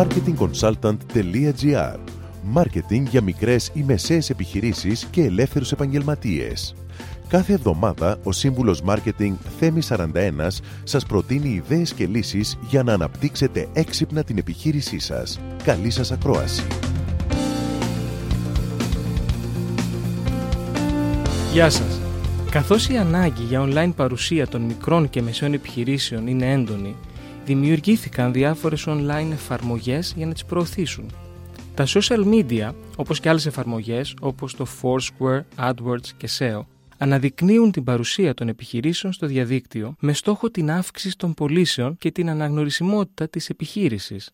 marketingconsultant.gr Μάρκετινγκ για μικρές ή μεσαίες επιχειρήσεις και ελεύθερους επαγγελματίες. Κάθε εβδομάδα ο σύμβουλος Μάρκετινγκ Θέμης 41 σας προτείνει ιδέες και λύσεις για να αναπτύξετε έξυπνα την επιχείρησή σας. Καλή σας ακρόαση! Γεια σας! Καθώς η ανάγκη για online παρουσία των μικρών και μεσαίων επιχειρήσεων είναι έντονη, δημιουργήθηκαν διάφορες online εφαρμογές για να τις προωθήσουν. Τα social media, όπως και άλλες εφαρμογές όπως το Foursquare, AdWords και SEO, αναδεικνύουν την παρουσία των επιχειρήσεων στο διαδίκτυο με στόχο την αύξηση των πωλήσεων και την αναγνωρισιμότητα της επιχείρησης.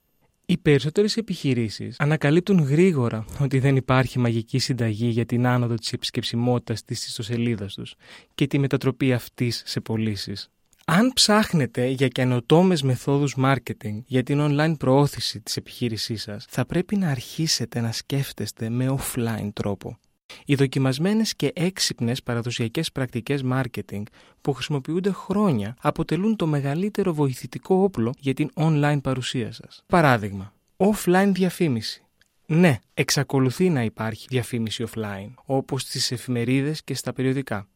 Οι περισσότερες επιχειρήσεις ανακαλύπτουν γρήγορα ότι δεν υπάρχει μαγική συνταγή για την άνοδο της επισκεψιμότητας της ιστοσελίδας τους και τη μετατροπή αυτής σε πωλήσεις. Αν ψάχνετε για καινοτόμες μεθόδους marketing για την online προώθηση της επιχείρησής σας, θα πρέπει να αρχίσετε να σκέφτεστε με offline τρόπο. Οι δοκιμασμένες και έξυπνες παραδοσιακές πρακτικές marketing που χρησιμοποιούνται χρόνια αποτελούν το μεγαλύτερο βοηθητικό όπλο για την online παρουσία σας. Παράδειγμα, offline διαφήμιση. Ναι, εξακολουθεί να υπάρχει διαφήμιση offline, όπως στις εφημερίδες και στα περιοδικά.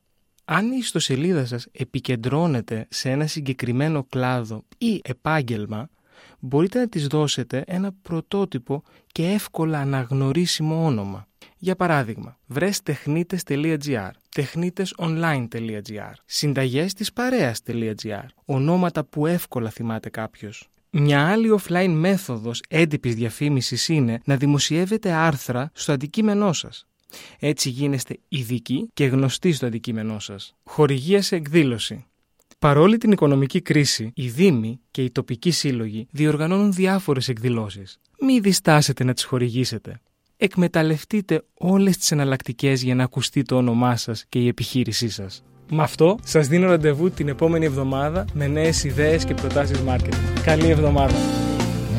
Αν η ιστοσελίδα σας επικεντρώνεται σε ένα συγκεκριμένο κλάδο ή επάγγελμα, μπορείτε να της δώσετε ένα πρωτότυπο και εύκολα αναγνωρίσιμο όνομα. Για παράδειγμα, βρες τεχνίτες.gr, τεχνίτεσonline.gr, συνταγές της παρέας.gr, ονόματα που εύκολα θυμάται κάποιος. Μια άλλη offline μέθοδος έντυπης διαφήμισης είναι να δημοσιεύετε άρθρα στο αντικείμενό σας. Έτσι γίνεστε ειδικοί και γνωστοί στο αντικείμενό σας. Χορηγία σε εκδήλωση. Παρόλη την οικονομική κρίση, οι Δήμοι και οι τοπικοί σύλλογοι διοργανώνουν διάφορες εκδηλώσεις. Μη διστάσετε να τις χορηγήσετε εκμεταλλευτείτε όλες τις εναλλακτικές για να ακουστεί το όνομά σας και η επιχείρησή σας. Με αυτό σας δίνω ραντεβού την επόμενη εβδομάδα με νέες ιδέες και προτάσεις marketing. Καλή εβδομάδα!